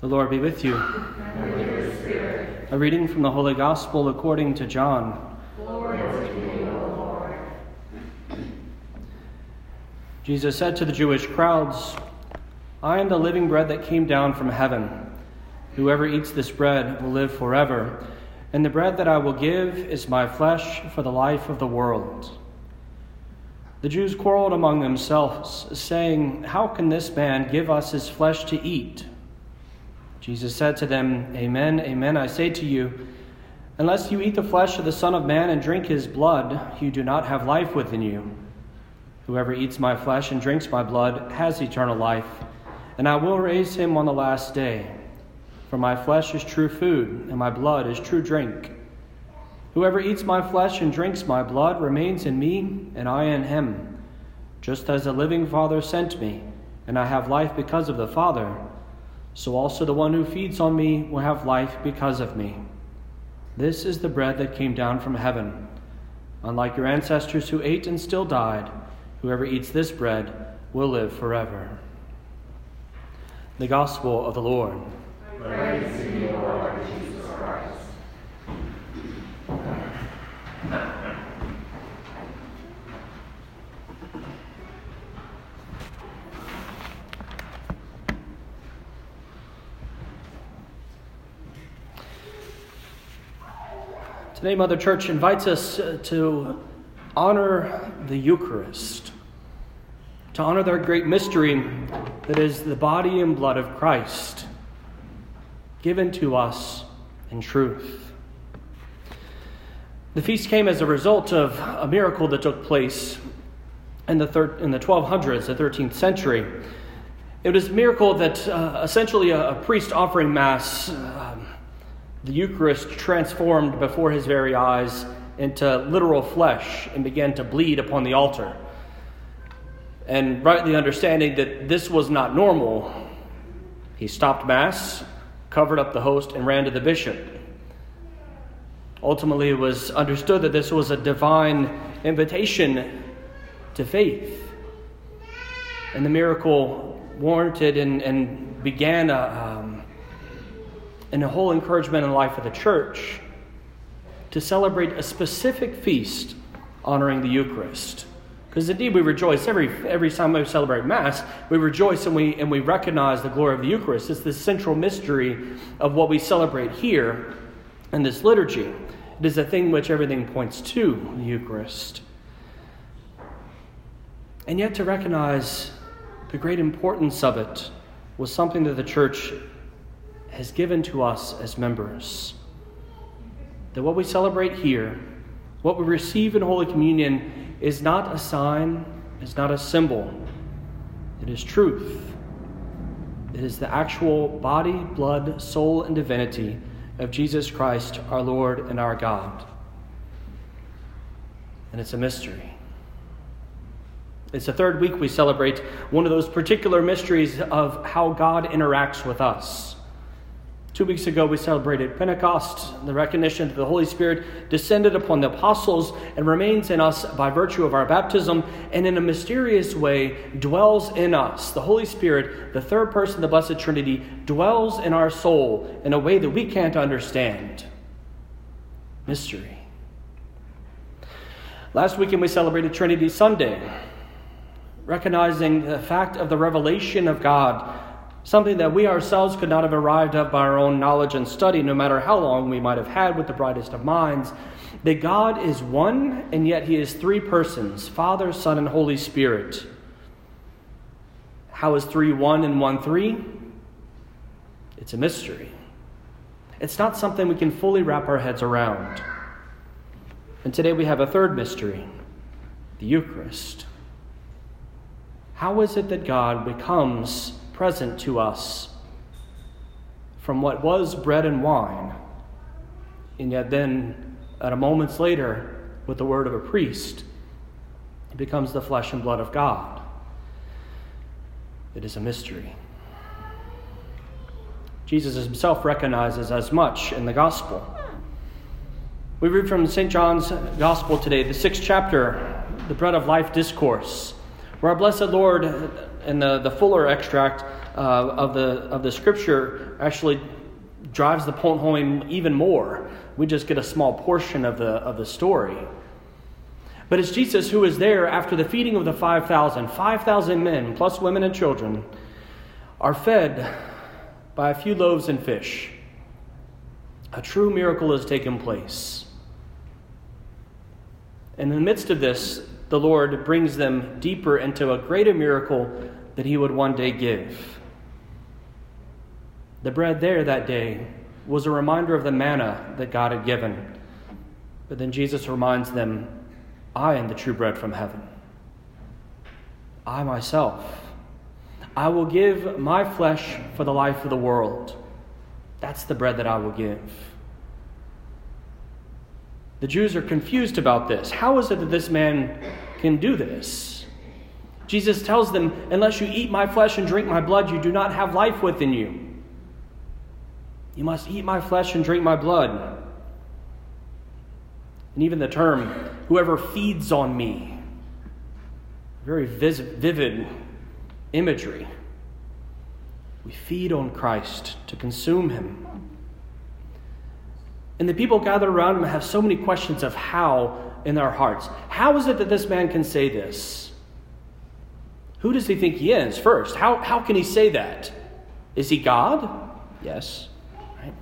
The Lord be with you. And with your spirit. A reading from the Holy Gospel according to John. Glory. Jesus said to the Jewish crowds, I am the living bread that came down from heaven. Whoever eats this bread will live forever, and the bread that I will give is my flesh for the life of the world. The Jews quarreled among themselves, saying, How can this man give us his flesh to eat? Jesus said to them, Amen, amen, I say to you, unless you eat the flesh of the Son of Man and drink his blood, you do not have life within you. Whoever eats my flesh and drinks my blood has eternal life, and I will raise him on the last day. For my flesh is true food, and my blood is true drink. Whoever eats my flesh and drinks my blood remains in me, and I in him. Just as the living Father sent me, and I have life because of the Father, so also the one who feeds on me will have life because of me. This is the bread that came down from heaven. Unlike your ancestors who ate and still died, whoever eats this bread will live forever. The Gospel of the Lord. Praise you, Lord Jesus Christ. Today, Mother Church invites us uh, to honor the Eucharist, to honor that great mystery that is the body and blood of Christ, given to us in truth. The feast came as a result of a miracle that took place in the, thir- in the 1200s, the 13th century. It was a miracle that uh, essentially a, a, priest offering Mass. Um, the Eucharist transformed before his very eyes into literal flesh and began to bleed upon the altar. And rightly understanding that this was not normal, he stopped Mass, covered up the host, and ran to the bishop. Ultimately, it was understood that this was a divine invitation to faith. And the miracle warranted and, and began a, um, and a whole encouragement in the life of the church to celebrate a specific feast honoring the Eucharist. Because indeed we rejoice every every time we celebrate Mass, we rejoice and we and we recognize the glory of the Eucharist. It's the central mystery of what we celebrate here in this liturgy. It is the thing which everything points to, the Eucharist. And yet to recognize the great importance of it was something that the church has given to us as members. That what we celebrate here, what we receive in Holy Communion, is not a sign, is not a symbol. It is truth. It is the actual body, blood, soul, and divinity of Jesus Christ, our Lord and our God. And it's a mystery. It's the third week we celebrate one of those particular mysteries of how God interacts with us. Two weeks ago, we celebrated Pentecost, the recognition that the Holy Spirit descended upon the apostles and remains in us by virtue of our baptism, and in a mysterious way dwells in us. The Holy Spirit, the third person of the Blessed Trinity, dwells in our soul in a way that we can't understand. Mystery. Last weekend, we celebrated Trinity Sunday, recognizing the fact of the revelation of God something that we ourselves could not have arrived at by our own knowledge and study, no matter how long we might have had with the brightest of minds. That God is one, and yet He is three persons Father, Son, and Holy Spirit. How is three one and one three? It's a mystery. It's not something we can fully wrap our heads around. And today we have a third mystery the Eucharist. How is it that God becomes present to us from what was bread and wine, and yet then, at a moment's later, with the word of a priest, it becomes the flesh and blood of God. It is a mystery. Jesus himself recognizes as much in the gospel. We read from St. John's Gospel today, the sixth chapter, the Bread of Life Discourse, where our blessed Lord, in the, the fuller extract, uh, of, the, of the scripture actually drives the point home even more. We just get a small portion of the, of the story. But it's Jesus who is there after the feeding of the 5,000. 5,000 men, plus women and children, are fed by a few loaves and fish. A true miracle has taken place. And in the midst of this, the Lord brings them deeper into a greater miracle that He would one day give. The bread there that day was a reminder of the manna that God had given. But then Jesus reminds them, I am the true bread from heaven. I myself. I will give my flesh for the life of the world. That's the bread that I will give. The Jews are confused about this. How is it that this man can do this? Jesus tells them, Unless you eat my flesh and drink my blood, you do not have life within you. You must eat my flesh and drink my blood. And even the term, whoever feeds on me, very vis- vivid imagery. We feed on Christ to consume him. And the people gathered around him have so many questions of how in their hearts. How is it that this man can say this? Who does he think he is first? How, how can he say that? Is he God? Yes. Right?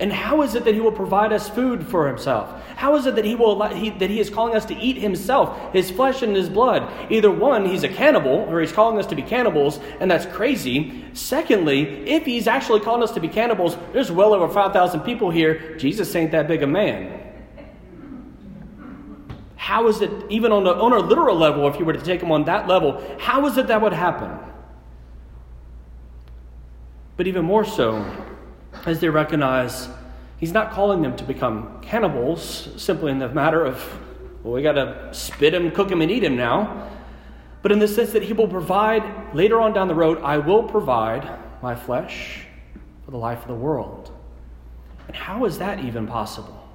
And how is it that he will provide us food for himself? How is it that he will he, that he is calling us to eat himself, his flesh and his blood? Either one, he's a cannibal, or he's calling us to be cannibals, and that's crazy. Secondly, if he's actually calling us to be cannibals, there's well over five thousand people here. Jesus ain't that big a man. How is it, even on a, on a literal level, if you were to take him on that level, how is it that would happen? But even more so, as they recognize He's not calling them to become cannibals simply in the matter of, well, we got to spit him, cook him, and eat him now. But in the sense that he will provide, later on down the road, I will provide my flesh for the life of the world. And how is that even possible?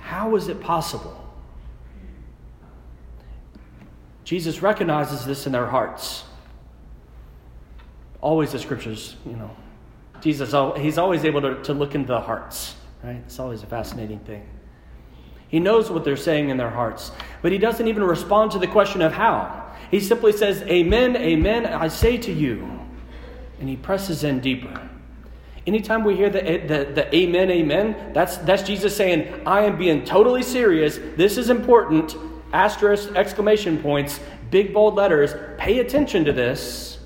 How is it possible? Jesus recognizes this in their hearts. Always the scriptures, you know, Jesus, he's always able to, to look into the hearts, right? It's always a fascinating thing. He knows what they're saying in their hearts, but he doesn't even respond to the question of how. He simply says, Amen, amen, I say to you. And he presses in deeper. Anytime we hear the, eh, the, the amen, amen, that's, that's Jesus saying, I am being totally serious. This is important. Asterisk, exclamation points, big bold letters. Pay attention to this.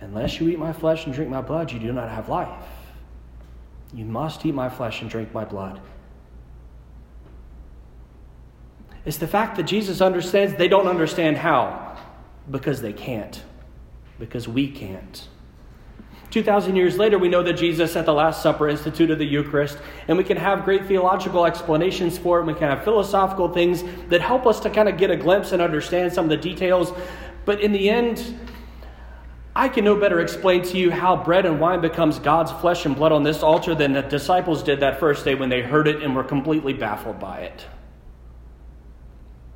Unless you eat my flesh and drink my blood, you do not have life. You must eat my flesh and drink my blood. It's the fact that Jesus understands they don't understand how, because they can't, because we can't. 2,000 years later, we know that Jesus at the Last Supper instituted the Eucharist, and we can have great theological explanations for it. and We can have philosophical things that help us to kind of get a glimpse and understand some of the details. But in the end, I can no better explain to you how bread and wine becomes God's flesh and blood on this altar than the disciples did that first day when they heard it and were completely baffled by it.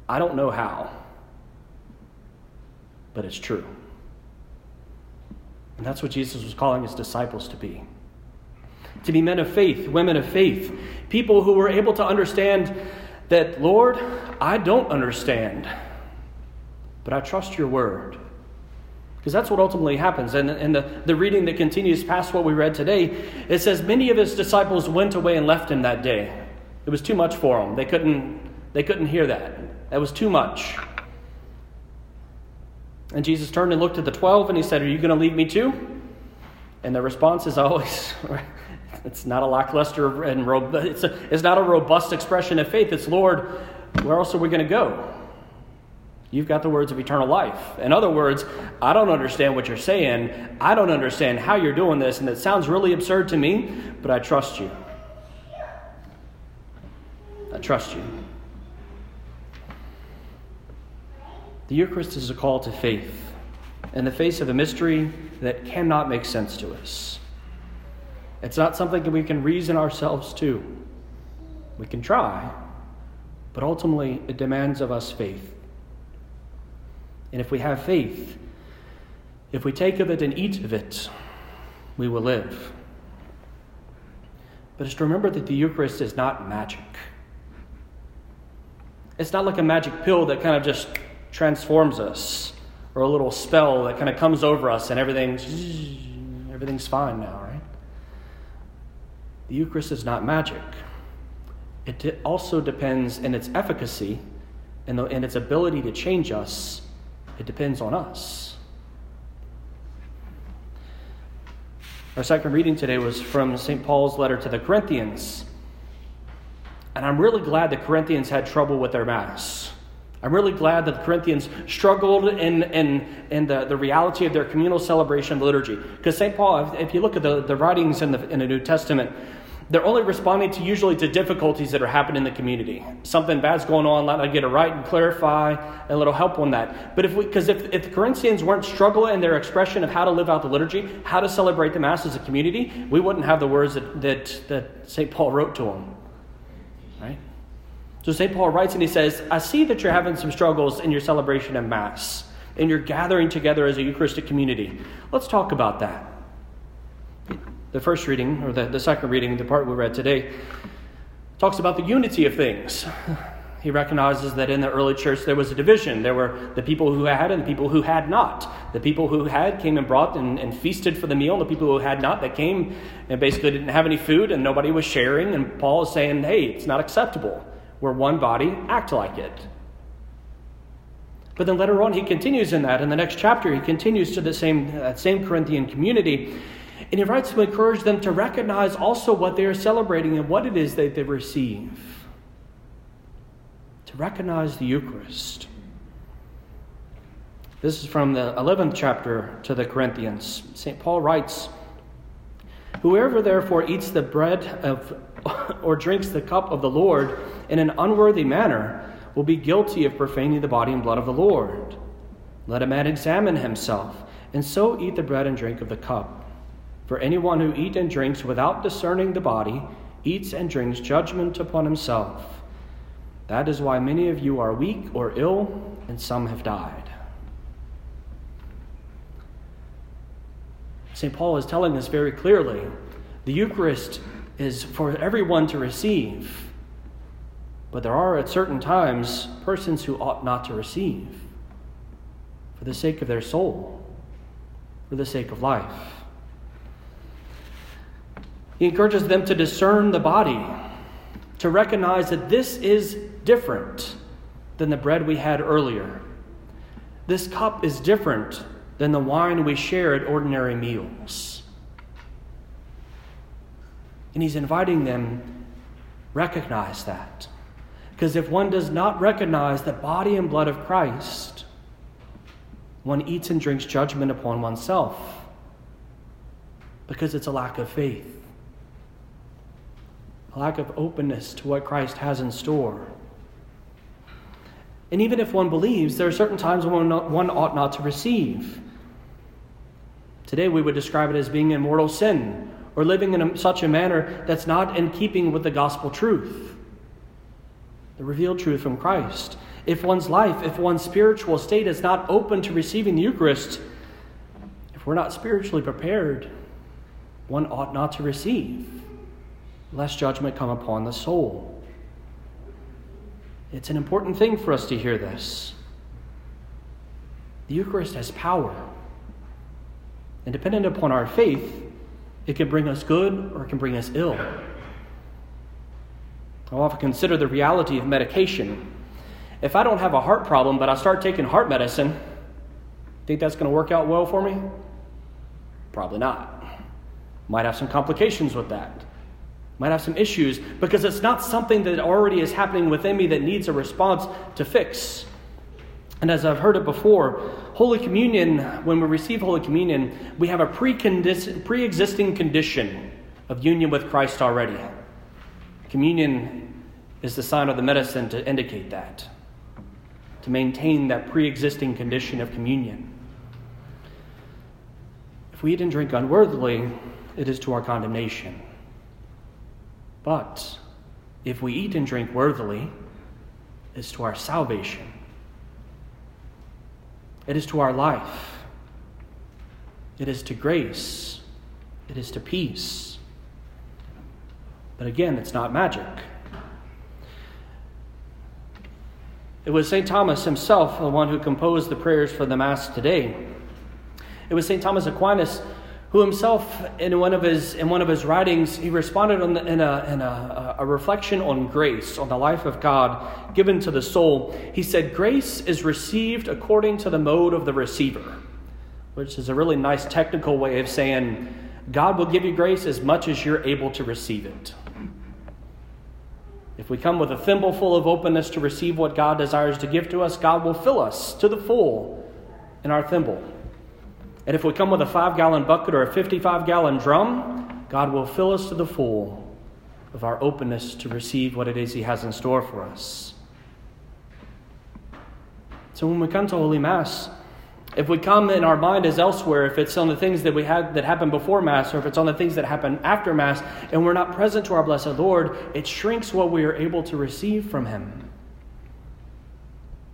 I don't know how, but it's true. And that's what Jesus was calling his disciples to be. To be men of faith, women of faith, people who were able to understand that, Lord, I don't understand, but I trust your word. Because that's what ultimately happens. And, and the, the reading that continues past what we read today, it says, Many of his disciples went away and left him that day. It was too much for them. They couldn't, they couldn't hear that. That was too much. And Jesus turned and looked at the twelve and he said, Are you going to leave me too? And the response is always, it's not a lackluster and it's, a, it's not a robust expression of faith. It's, Lord, where else are we going to go? You've got the words of eternal life. In other words, I don't understand what you're saying. I don't understand how you're doing this, and it sounds really absurd to me, but I trust you. I trust you. The Eucharist is a call to faith in the face of a mystery that cannot make sense to us. It's not something that we can reason ourselves to. We can try, but ultimately it demands of us faith. And if we have faith, If we take of it and eat of it, we will live. But just remember that the Eucharist is not magic. It's not like a magic pill that kind of just transforms us, or a little spell that kind of comes over us and everything's, everything's fine now, right? The Eucharist is not magic. It also depends in its efficacy and in its ability to change us. It depends on us. Our second reading today was from St. Paul's letter to the Corinthians. And I'm really glad the Corinthians had trouble with their Mass. I'm really glad that the Corinthians struggled in, in, in the, the reality of their communal celebration of liturgy. Because St. Paul, if, you look at the, the writings in the, in the New Testament, they're only responding to usually to difficulties that are happening in the community. Something bad's going on, let me get it right and clarify, a little help on that. But if we, because if, if the Corinthians weren't struggling in their expression of how to live out the liturgy, how to celebrate the Mass as a community, we wouldn't have the words that, that, that St. Paul wrote to them. Right? So St. Paul writes and he says, I see that you're having some struggles in your celebration of Mass, and you're gathering together as a Eucharistic community. Let's talk about that the first reading, or the, the second reading, the part we read today, talks about the unity of things. He recognizes that in the early church there was a division. There were the people who had and the people who had not. The people who had came and brought and, and feasted for the meal. And the people who had not, that came and basically didn't have any food and nobody was sharing. And Paul is saying, hey, it's not acceptable. We're one body, act like it. But then later on, he continues in that. In the next chapter, he continues to the same, that same Corinthian community. And he writes to encourage them to recognize also what they are celebrating and what it is that they receive. To recognize the Eucharist. This is from the 11th chapter to the Corinthians. St. Paul writes Whoever therefore eats the bread of, or drinks the cup of the Lord in an unworthy manner will be guilty of profaning the body and blood of the Lord. Let a man examine himself, and so eat the bread and drink of the cup. For anyone who eats and drinks without discerning the body eats and drinks judgment upon himself. That is why many of you are weak or ill, and some have died. St. Paul is telling us very clearly the Eucharist is for everyone to receive, but there are at certain times persons who ought not to receive for the sake of their soul, for the sake of life. He encourages them to discern the body, to recognize that this is different than the bread we had earlier. This cup is different than the wine we share at ordinary meals. And he's inviting them recognize that. Because if one does not recognize the body and blood of Christ, one eats and drinks judgment upon oneself because it's a lack of faith a lack of openness to what Christ has in store. And even if one believes, there are certain times when one ought not to receive. Today, we would describe it as being in mortal sin or living in a, such a manner that's not in keeping with the gospel truth, the revealed truth from Christ. If one's life, if one's spiritual state is not open to receiving the Eucharist, if we're not spiritually prepared, one ought not to receive lest judgment come upon the soul. It's an important thing for us to hear this. The Eucharist has power. And dependent upon our faith, it can bring us good or it can bring us ill. I'll often consider the reality of medication. If I don't have a heart problem, but I start taking heart medicine, think that's going to work out well for me? Probably not. Might have some complications with that might have some issues because it's not something that already is happening within me that needs a response to fix. And as I've heard it before, Holy Communion, when we receive Holy Communion, we have a pre existing condition of union with Christ already. Communion is the sign of the medicine to indicate that, to maintain that pre existing condition of communion. If we eat and drink unworthily, it is to our condemnation. But if we eat and drink worthily, it's to our salvation. It is to our life. it is to grace, it is to peace. But again, it's not magic. It was St. Thomas himself, the one who composed the prayers for the Mass today. It was St. Thomas Aquinas who himself, in one of his, in one of his writings, he responded the, in, a, in a, a reflection on grace, on the life of God given to the soul. He said, Grace is received according to the mode of the receiver, which is a really nice technical way of saying God will give you grace as much as you're able to receive it. If we come with a thimble full of openness to receive what God desires to give to us, God will fill us to the full in our thimble. And if we come with a five gallon bucket or a 55 gallon drum, God will fill us to the full of our openness to receive what it is He has in store for us. So when we come to Holy Mass, if we come and our mind is elsewhere, if it's on the things that we had that happened before Mass, or if it's on the things that happen after Mass, and we're not present to our blessed Lord, it shrinks what we are able to receive from Him.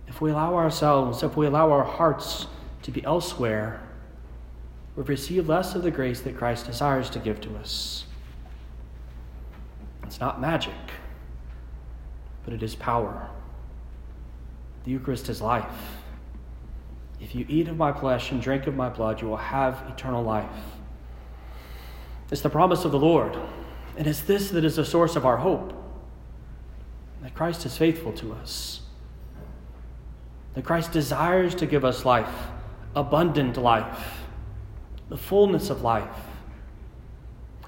If we allow ourselves, if we allow our hearts to be elsewhere, we receive less of the grace that Christ desires to give to us. It's not magic, but it is power. The Eucharist is life. If you eat of my flesh and drink of my blood, you will have eternal life. It's the promise of the Lord. And it's this that is the source of our hope that Christ is faithful to us, that Christ desires to give us life, abundant life the fullness of life.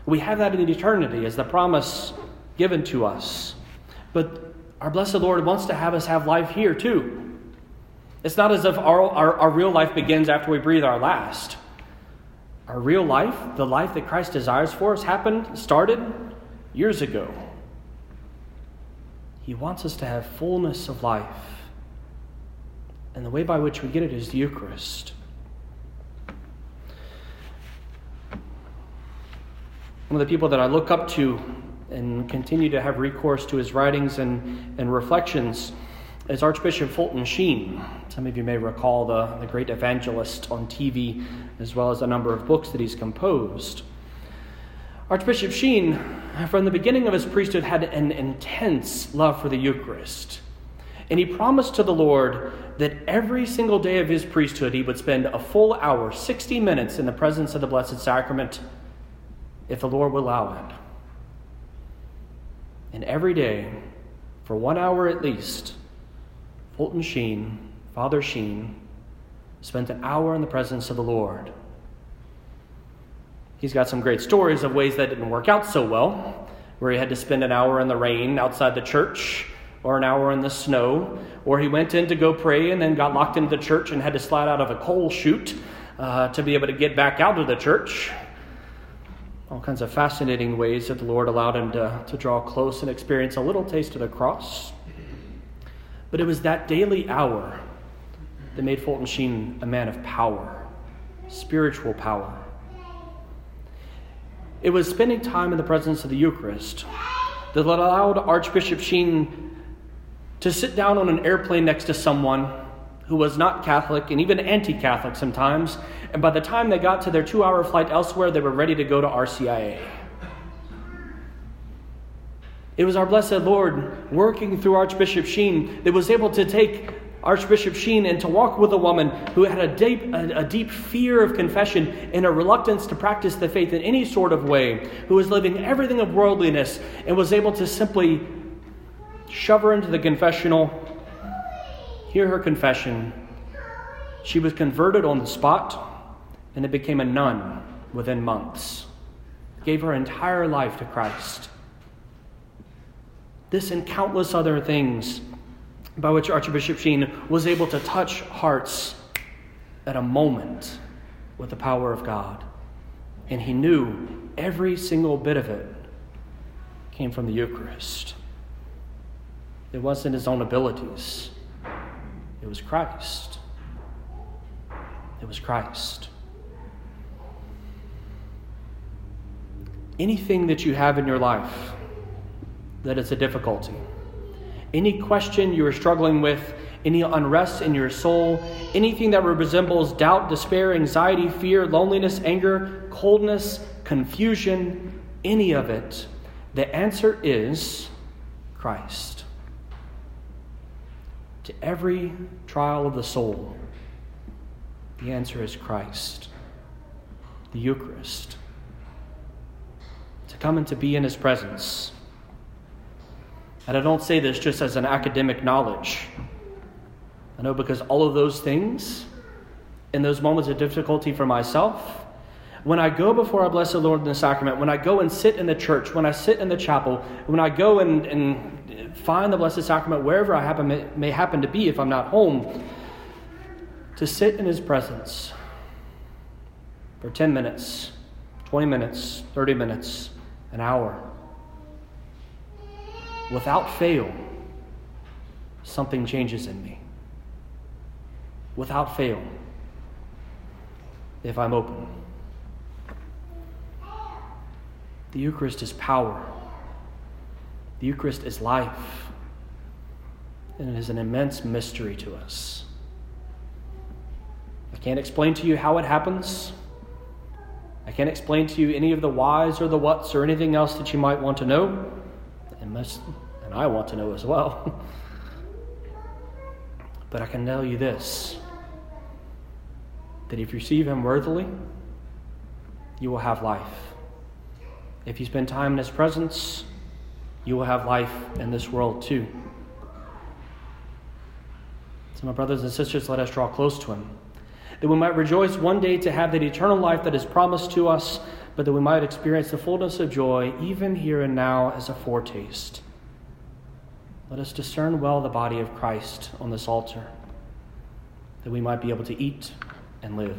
We have that in eternity as the promise given to us. But our blessed Lord wants to have us have life here too. It's not as if our, our, our, real life begins after we breathe our last. Our real life, the life that Christ desires for us, happened, started years ago. He wants us to have fullness of life. And the way by which we get it is the Eucharist. One of the people that I look up to and continue to have recourse to his writings and, and reflections is Archbishop Fulton Sheen. Some of you may recall the, the great evangelist on TV, as well as a number of books that he's composed. Archbishop Sheen, from the beginning of his priesthood, had an intense love for the Eucharist. And he promised to the Lord that every single day of his priesthood he would spend a full hour, 60 minutes, in the presence of the Blessed Sacrament if the Lord will allow it. And every day, for one hour at least, Fulton Sheen, Father Sheen, spent an hour in the presence of the Lord. He's got some great stories of ways that didn't work out so well, where he had to spend an hour in the rain outside the church, or an hour in the snow, or he went in to go pray and then got locked into the church and had to slide out of a coal chute uh, to be able to get back out of the church all kinds of fascinating ways that the Lord allowed him to, to draw close and experience a little taste of the cross. But it was that daily hour that made Fulton Sheen a man of power, spiritual power. It was spending time in the presence of the Eucharist that allowed Archbishop Sheen to sit down on an airplane next to someone who was not Catholic and even anti Catholic sometimes and by the time they got to their two hour flight elsewhere, they were ready to go to RCIA. It was our blessed Lord working through Archbishop Sheen that was able to take Archbishop Sheen and to walk with a woman who had a deep, a, a, deep fear of confession and a reluctance to practice the faith in any sort of way, who was living everything of worldliness and was able to simply shove her into the confessional, hear her confession. She was converted on the spot and it became a nun within months. Gave her entire life to Christ. This and countless other things by which Archbishop Sheen was able to touch hearts at a moment with the power of God. And he knew every single bit of it came from the Eucharist. It wasn't his own abilities, it was Christ. It was Christ. anything that you have in your life that is a difficulty, any question you are struggling with, any unrest in your soul, anything that resembles doubt, despair, anxiety, fear, loneliness, anger, coldness, confusion, any of it, the answer is Christ. To every trial of the soul, the answer is Christ, the Eucharist. To come and to be in His presence. And I don't say this just as an academic knowledge. I know because all of those things, in those moments of difficulty for myself, when I go before our blessed Lord in the sacrament, when I go and sit in the church, when I sit in the chapel, when I go and, and find the blessed sacrament wherever I happen, may, happen to be if I'm not home, to sit in his presence for 10 minutes, 20 minutes, 30 minutes, an hour. Without fail, something changes in me. Without fail, if I'm open. The Eucharist is power. The Eucharist is life. And it is an immense mystery to us. I can't explain to you how it happens. I can't explain to you any of the whys or the whats or anything else that you might want to know. And, and I want to know as well. but I can tell you this that if you receive Him worthily, you will have life. If you spend time in His presence, you will have life in this world too. So, my brothers and sisters, let us draw close to Him, that we might rejoice one day to have that eternal life that is promised to us, but that we might experience the fullness of joy even here and now as a foretaste. Let us discern well the body of Christ on this altar, that we might be able to eat and live.